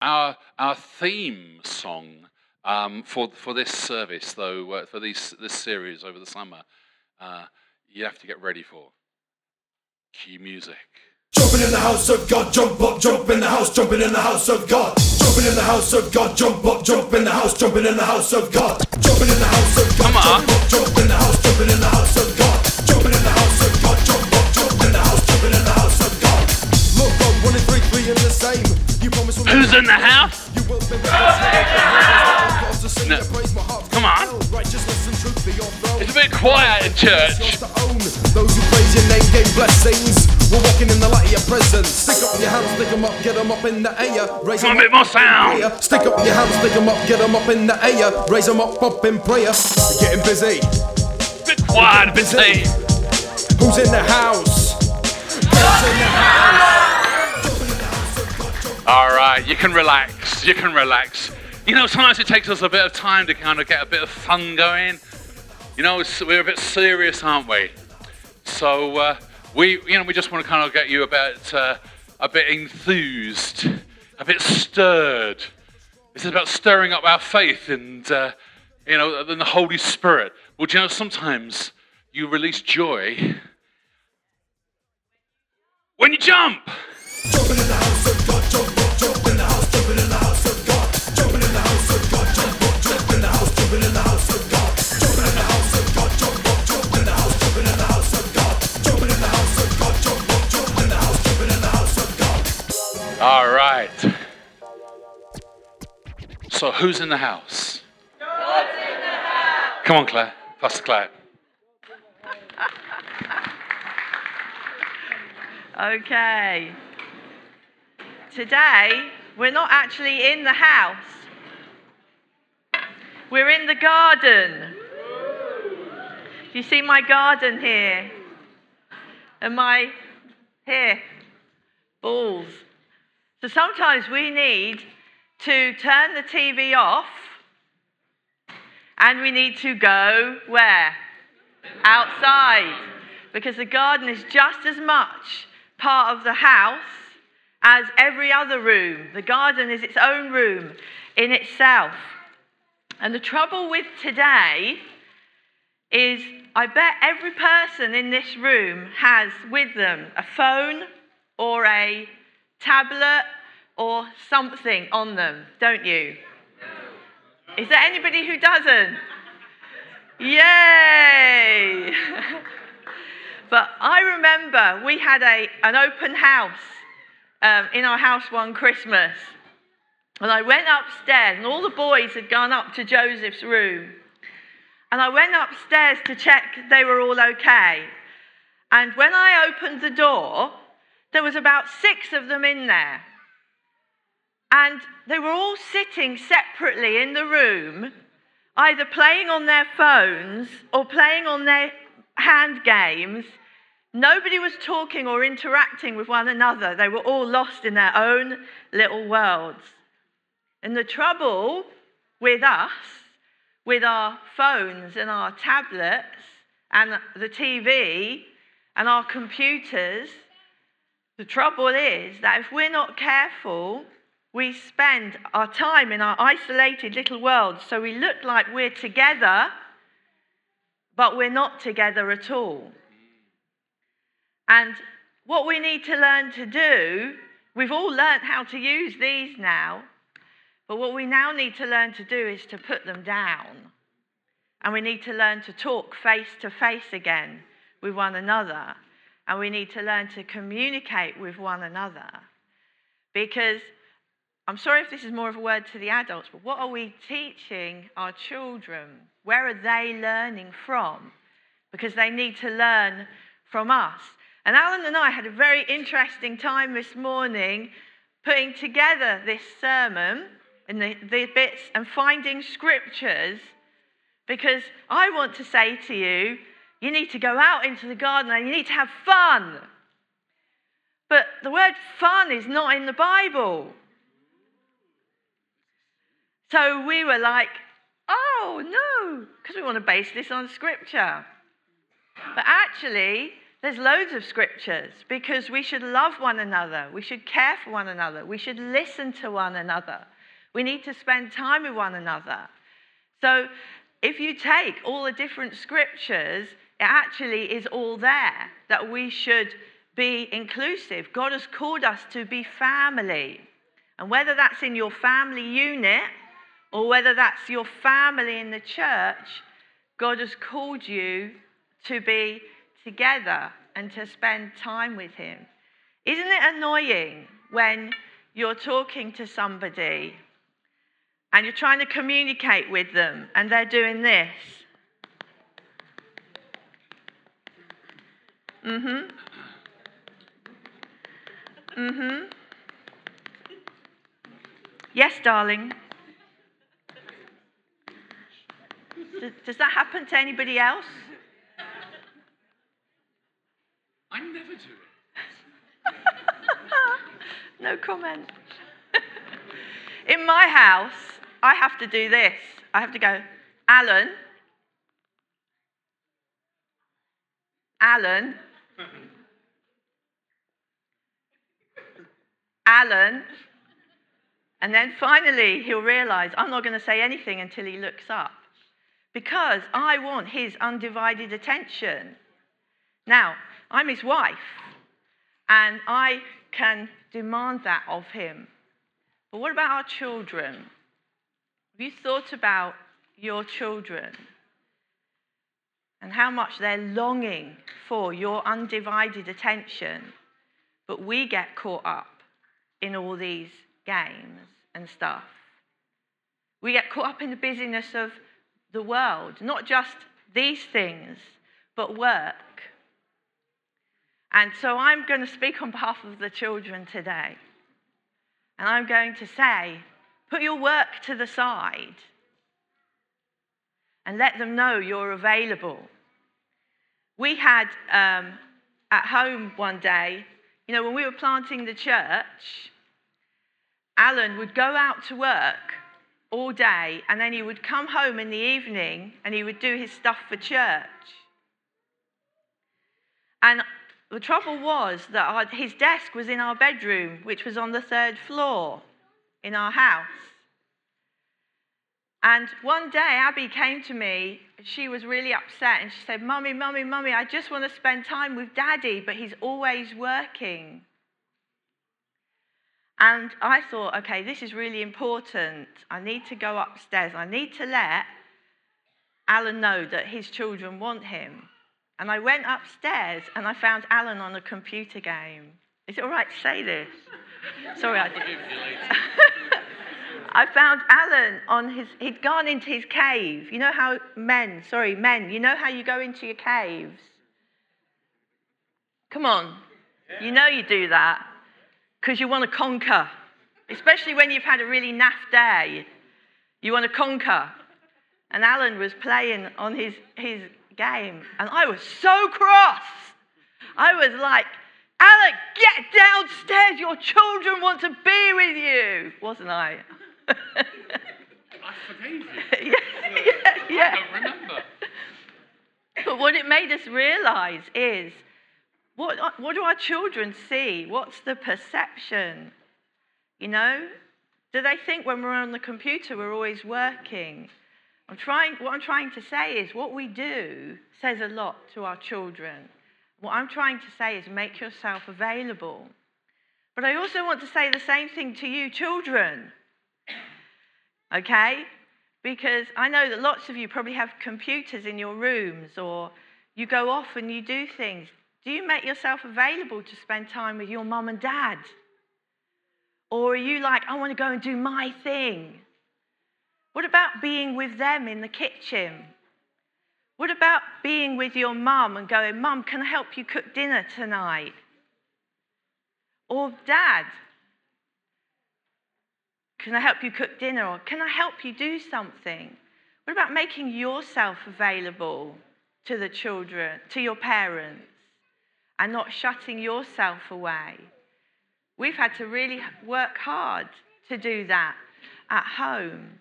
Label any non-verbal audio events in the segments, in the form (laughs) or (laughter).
Our, our theme song um, for, for this service, though, uh, for these, this series over the summer, uh, you have to get ready for. key music. Jumping in the house of God, jump up, jump in the house, jumping in the house of God. Jumping in the house of God, jump up, jump in the house, jumping in the house of God. Jumping in the house of God, Come on. jump up, jump in the house, jumping in the house of God. Jumping in the house of God, jump up, jump in the house, jumping in the house of God. Who's in the house? You will be No. Come on. Righteousness and truth be your throne. It's a bit quiet in church. Yours to own. Those who praise your name gain blessings. We're walking in the light of your presence. Stick up your hands, stick 'em up, get 'em up in the air. Raise Come on, 'em a bit more sound. Stick up your hands, stick 'em up, get 'em up in the air. Raise 'em up, up in prayer. We're getting busy. Bit quiet, a bit. Who's in the house? God's in the house. All right, you can relax. You can relax. You know, sometimes it takes us a bit of time to kind of get a bit of fun going. You know, we're a bit serious, aren't we? So uh, we, you know, we just want to kind of get you a bit, uh, a bit enthused, a bit stirred. This is about stirring up our faith and, uh, you know, in the Holy Spirit. Well, you know, sometimes you release joy when you jump. All right. So who's in the house? God's in the house. Come on, Claire. Pastor Claire. Okay. Today, we're not actually in the house. We're in the garden. You see my garden here? And my here balls. So sometimes we need to turn the TV off and we need to go where? Outside. Because the garden is just as much part of the house as every other room. The garden is its own room in itself. And the trouble with today is I bet every person in this room has with them a phone or a tablet or something on them, don't you? Is there anybody who doesn't? Yay! (laughs) but I remember we had a, an open house um, in our house one Christmas. And I went upstairs, and all the boys had gone up to Joseph's room. And I went upstairs to check they were all okay. And when I opened the door, there was about six of them in there. And they were all sitting separately in the room, either playing on their phones or playing on their hand games. Nobody was talking or interacting with one another. They were all lost in their own little worlds. And the trouble with us, with our phones and our tablets and the TV and our computers, the trouble is that if we're not careful, we spend our time in our isolated little worlds. So we look like we're together, but we're not together at all. And what we need to learn to do, we've all learned how to use these now, but what we now need to learn to do is to put them down. And we need to learn to talk face to face again with one another. And we need to learn to communicate with one another. Because I'm sorry if this is more of a word to the adults, but what are we teaching our children? Where are they learning from? Because they need to learn from us. And Alan and I had a very interesting time this morning putting together this sermon and the, the bits and finding scriptures because I want to say to you, you need to go out into the garden and you need to have fun. But the word fun is not in the Bible. So we were like, oh no, because we want to base this on scripture. But actually, There's loads of scriptures because we should love one another, we should care for one another, we should listen to one another, we need to spend time with one another. So if you take all the different scriptures, actually is all there that we should be inclusive. God has called us to be family. And whether that's in your family unit or whether that's your family in the church, God has called you to be together and to spend time with Him. Isn't it annoying when you're talking to somebody and you're trying to communicate with them and they're doing this? Mm hmm. Mm hmm. Yes, darling. Does, does that happen to anybody else? I never do it. (laughs) no comment. In my house, I have to do this. I have to go, Alan. Alan. Alan. And then finally, he'll realize I'm not going to say anything until he looks up because I want his undivided attention. Now, I'm his wife, and I can demand that of him. But what about our children? Have you thought about your children and how much they're longing for your undivided attention? But we get caught up in all these games and stuff. We get caught up in the busyness of the world, not just these things, but work. And so I'm going to speak on behalf of the children today. And I'm going to say, put your work to the side and let them know you're available. We had um, at home one day, you know, when we were planting the church, Alan would go out to work all day and then he would come home in the evening and he would do his stuff for church. And the trouble was that our, his desk was in our bedroom, which was on the third floor in our house. And one day, Abby came to me. She was really upset and she said, Mummy, Mummy, Mummy, I just want to spend time with Daddy, but he's always working. And I thought, okay, this is really important. I need to go upstairs. I need to let Alan know that his children want him. And I went upstairs and I found Alan on a computer game. Is it all right to say this? (laughs) Sorry, I did. (laughs) I found Alan on his, he'd gone into his cave. You know how men, sorry, men, you know how you go into your caves? Come on. You know you do that because you want to conquer, especially when you've had a really naff day. You want to conquer. And Alan was playing on his, his game, and I was so cross. I was like, Alan, get downstairs. Your children want to be with you, wasn't I? I yeah, (laughs) yeah, yeah. I don't remember. But what it made us realize is what, what do our children see? What's the perception? You know? Do they think when we're on the computer we're always working? I'm trying, what I'm trying to say is what we do says a lot to our children. What I'm trying to say is make yourself available. But I also want to say the same thing to you, children. Okay? Because I know that lots of you probably have computers in your rooms or you go off and you do things. Do you make yourself available to spend time with your mum and dad? Or are you like, I want to go and do my thing? What about being with them in the kitchen? What about being with your mum and going, Mum, can I help you cook dinner tonight? Or, Dad, can I help you cook dinner? Or can I help you do something? What about making yourself available to the children, to your parents, and not shutting yourself away? We've had to really work hard to do that at home.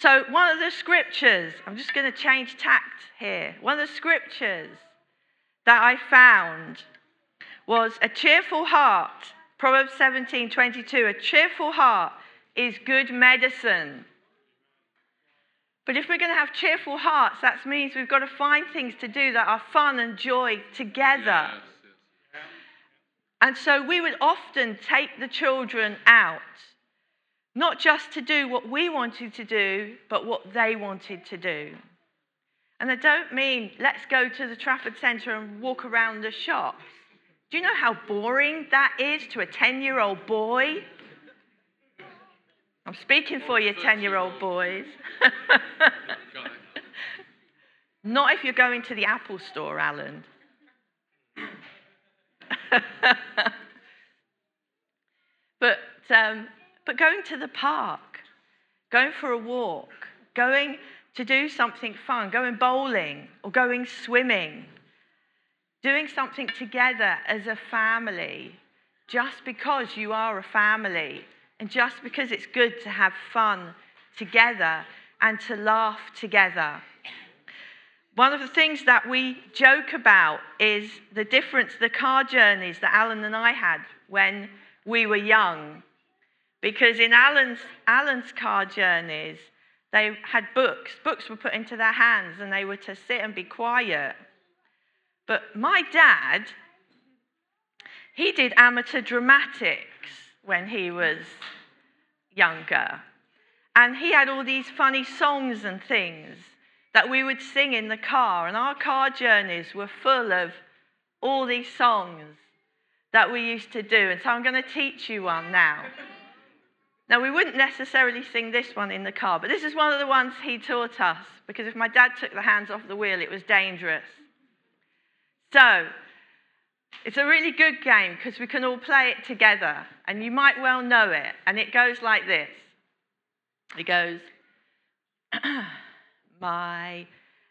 So, one of the scriptures, I'm just going to change tact here. One of the scriptures that I found was a cheerful heart. Proverbs 17 22. A cheerful heart is good medicine. But if we're going to have cheerful hearts, that means we've got to find things to do that are fun and joy together. And so we would often take the children out, not just to do what we wanted to do, but what they wanted to do. And I don't mean let's go to the Trafford Centre and walk around the shops. Do you know how boring that is to a 10 year old boy? I'm speaking for you, 10 year old boys. (laughs) Not if you're going to the Apple store, Alan. (laughs) but, um, but going to the park, going for a walk, going to do something fun, going bowling or going swimming, doing something together as a family, just because you are a family and just because it's good to have fun together and to laugh together. One of the things that we joke about is the difference, the car journeys that Alan and I had when we were young. Because in Alan's, Alan's car journeys, they had books. Books were put into their hands and they were to sit and be quiet. But my dad, he did amateur dramatics when he was younger. And he had all these funny songs and things that we would sing in the car. And our car journeys were full of all these songs that we used to do. And so I'm going to teach you one now. Now, we wouldn't necessarily sing this one in the car, but this is one of the ones he taught us because if my dad took the hands off the wheel, it was dangerous. So, it's a really good game because we can all play it together, and you might well know it. And it goes like this it goes, (clears throat) My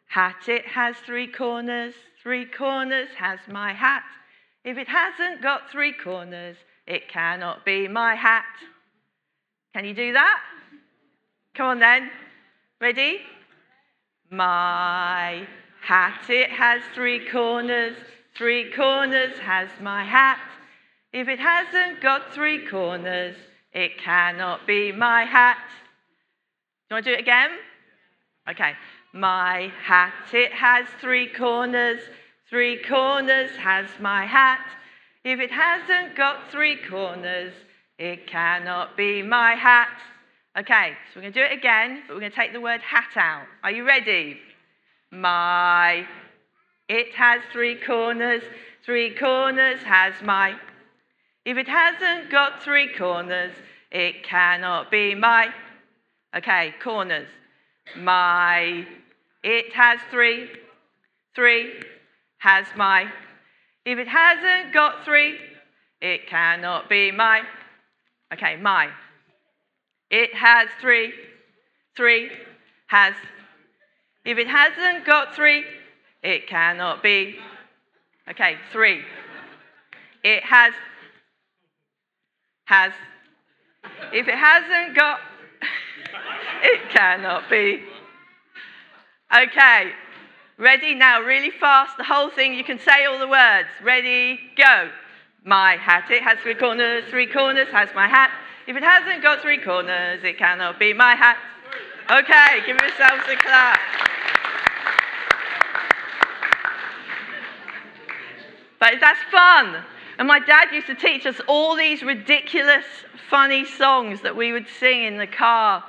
hat, it has three corners, three corners has my hat. If it hasn't got three corners, it cannot be my hat. Can you do that? Come on then. Ready? My hat, it has three corners, three corners has my hat. If it hasn't got three corners, it cannot be my hat. Do you want to do it again? Okay. My hat, it has three corners, three corners has my hat. If it hasn't got three corners, it cannot be my hat. Okay, so we're going to do it again, but we're going to take the word hat out. Are you ready? My, it has three corners, three corners has my. If it hasn't got three corners, it cannot be my. Okay, corners. My, it has three, three has my. If it hasn't got three, it cannot be my. Okay, my. It has three, three has. If it hasn't got three, it cannot be. Okay, three. It has, has. If it hasn't got, (laughs) it cannot be. Okay, ready now, really fast, the whole thing. You can say all the words. Ready, go. My hat, it has three corners, three corners has my hat. If it hasn't got three corners, it cannot be my hat. Okay, give yourselves a clap. But that's fun. And my dad used to teach us all these ridiculous, funny songs that we would sing in the car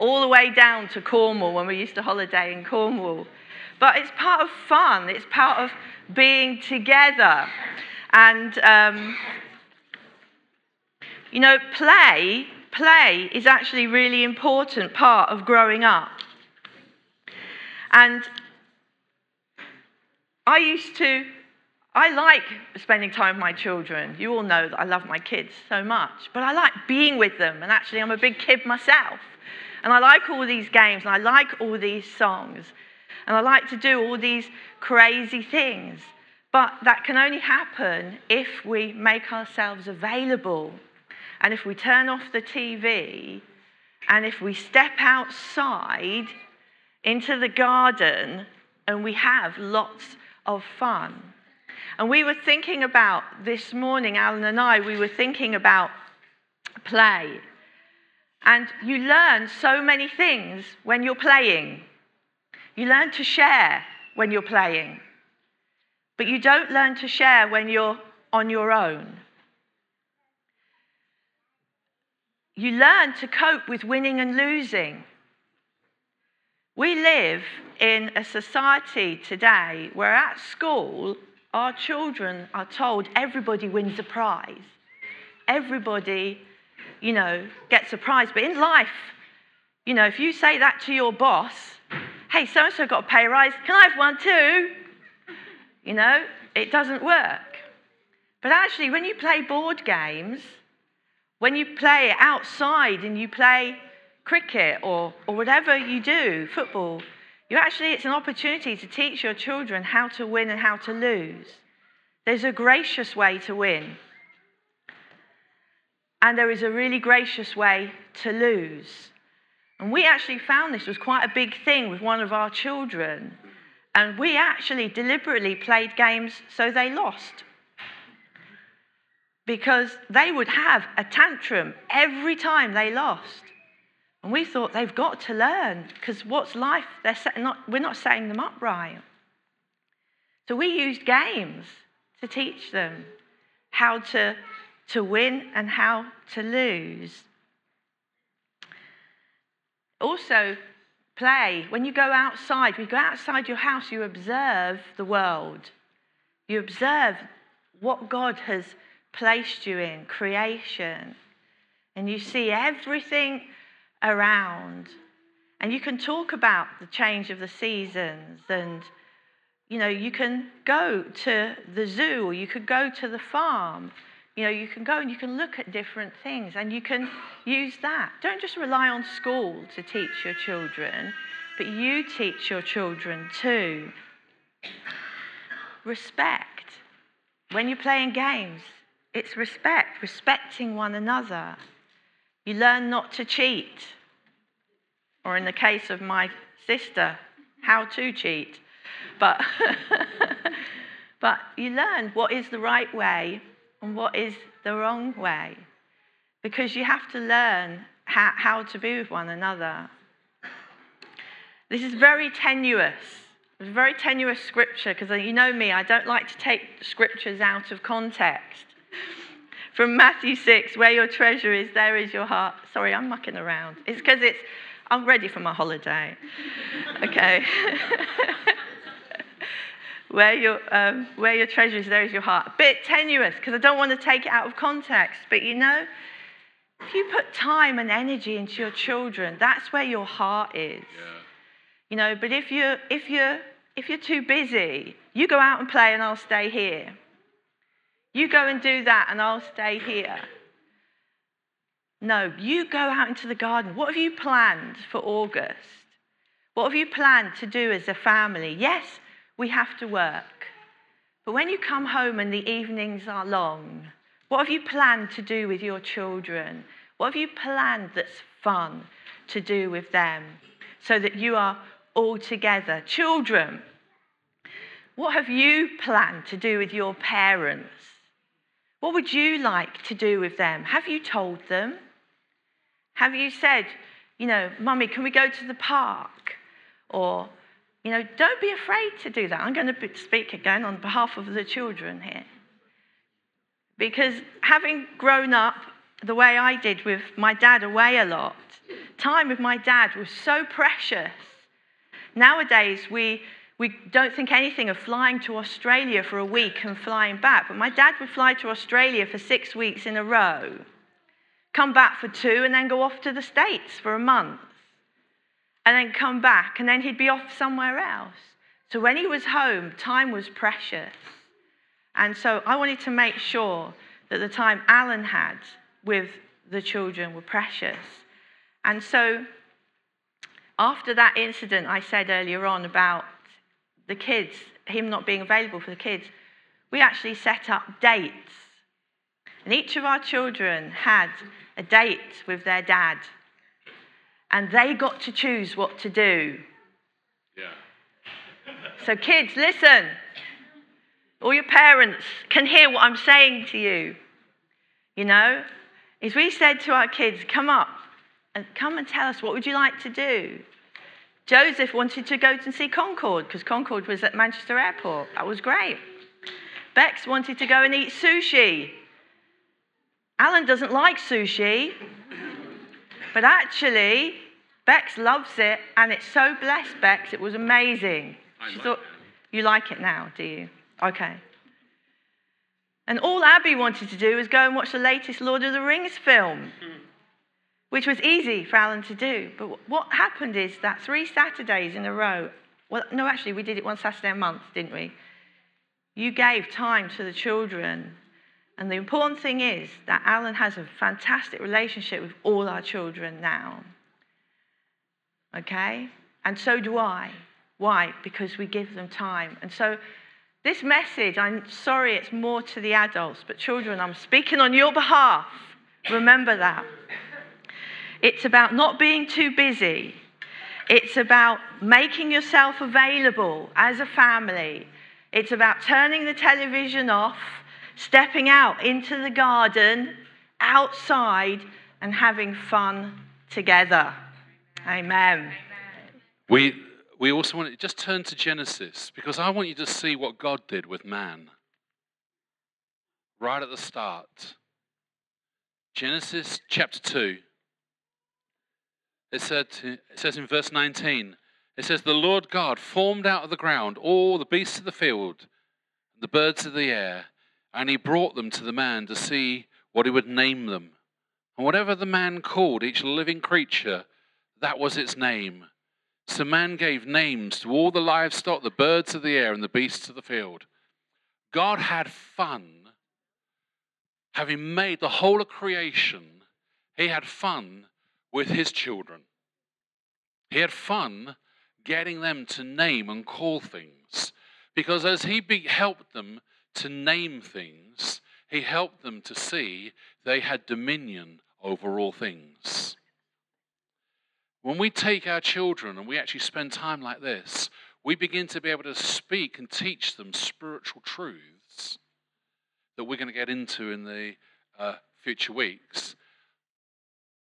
all the way down to Cornwall when we used to holiday in Cornwall. But it's part of fun, it's part of being together. And, um, you know, play, play is actually a really important part of growing up. And I used to, I like spending time with my children. You all know that I love my kids so much, but I like being with them. And actually, I'm a big kid myself. And I like all these games, and I like all these songs, and I like to do all these crazy things. But that can only happen if we make ourselves available and if we turn off the TV And if we step outside into the garden and we have lots of fun. And we were thinking about this morning, Alan and I, we were thinking about play. And you learn so many things when you're playing. You learn to share when you're playing, but you don't learn to share when you're on your own. You learn to cope with winning and losing. We live in a society today where at school, our children are told everybody wins a prize. Everybody, you know, gets a prize. But in life, you know, if you say that to your boss, hey, so and so got a pay rise, can I have one too? You know, it doesn't work. But actually, when you play board games, when you play outside and you play cricket or, or whatever you do, football, you actually, it's an opportunity to teach your children how to win and how to lose. There's a gracious way to win, and there is a really gracious way to lose. And we actually found this was quite a big thing with one of our children. And we actually deliberately played games so they lost. Because they would have a tantrum every time they lost. And we thought they've got to learn because what's life? They're not, we're not setting them up right. So we used games to teach them how to, to win and how to lose. Also, play. When you go outside, when you go outside your house, you observe the world. You observe what God has placed you in, creation. And you see everything around. And you can talk about the change of the seasons and you know, you can go to the zoo or you could go to the farm. You know, you can go and you can look at different things and you can use that. Don't just rely on school to teach your children, but you teach your children too. Respect. When you're playing games, it's respect, respecting one another. You learn not to cheat. Or in the case of my sister, how to cheat. But, (laughs) but you learn what is the right way and what is the wrong way. Because you have to learn how, how to be with one another. This is very tenuous. It's a very tenuous scripture because uh, you know me, I don't like to take scriptures out of context from Matthew 6, where your treasure is, there is your heart. Sorry, I'm mucking around. It's because it's, I'm ready for my holiday. Okay. (laughs) where, your, um, where your treasure is, there is your heart. A bit tenuous because I don't want to take it out of context. But you know, if you put time and energy into your children, that's where your heart is. Yeah. You know, but if you're, if, you're, if you're too busy, you go out and play and I'll stay here. You go and do that, and I'll stay here. No, you go out into the garden. What have you planned for August? What have you planned to do as a family? Yes, we have to work. But when you come home and the evenings are long, what have you planned to do with your children? What have you planned that's fun to do with them so that you are all together? Children, what have you planned to do with your parents? What would you like to do with them? Have you told them? Have you said, you know, Mummy, can we go to the park? Or, you know, don't be afraid to do that. I'm going to speak again on behalf of the children here. Because having grown up the way I did with my dad away a lot, time with my dad was so precious. Nowadays, we we don't think anything of flying to Australia for a week and flying back. But my dad would fly to Australia for six weeks in a row, come back for two, and then go off to the States for a month. And then come back, and then he'd be off somewhere else. So when he was home, time was precious. And so I wanted to make sure that the time Alan had with the children were precious. And so after that incident I said earlier on about the kids, him not being available for the kids, we actually set up dates. And each of our children had a date with their dad. and they got to choose what to do. Yeah. So, kids, listen. All your parents can hear what I'm saying to you. You know, is we said to our kids, come up and come and tell us what would you like to do. Joseph wanted to go and see Concorde because Concorde was at Manchester Airport. That was great. Bex wanted to go and eat sushi. Alan doesn't like sushi, but actually, Bex loves it, and it's so blessed, Bex. It was amazing. I She like thought, it. You like it now, do you? Okay. And all Abby wanted to do was go and watch the latest Lord of the Rings film, hmm. Which was easy for Alan to do. But what happened is that three Saturdays in a row, well, no, actually, we did it one Saturday a month, didn't we? You gave time to the children. And the important thing is that Alan has a fantastic relationship with all our children now. Okay? And so do I. Why? Because we give them time. And so this message, I'm sorry it's more to the adults, but children, I'm speaking on your behalf. Remember that. It's about not being too busy. It's about making yourself available as a family. It's about turning the television off, stepping out into the garden, outside, and having fun together. Amen. We, we also want to just turn to Genesis because I want you to see what God did with man right at the start. Genesis chapter 2. It, said, it says in verse 19, it says, The Lord God formed out of the ground all the beasts of the field, the birds of the air, and he brought them to the man to see what he would name them. And whatever the man called each living creature, that was its name. So man gave names to all the livestock, the birds of the air, and the beasts of the field. God had fun having made the whole of creation. He had fun with his children. He had fun getting them to name and call things. Because as he be- helped them to name things, he helped them to see they had dominion over all things. When we take our children and we actually spend time like this, we begin to be able to speak and teach them spiritual truths that we're going to get into in the uh, future weeks.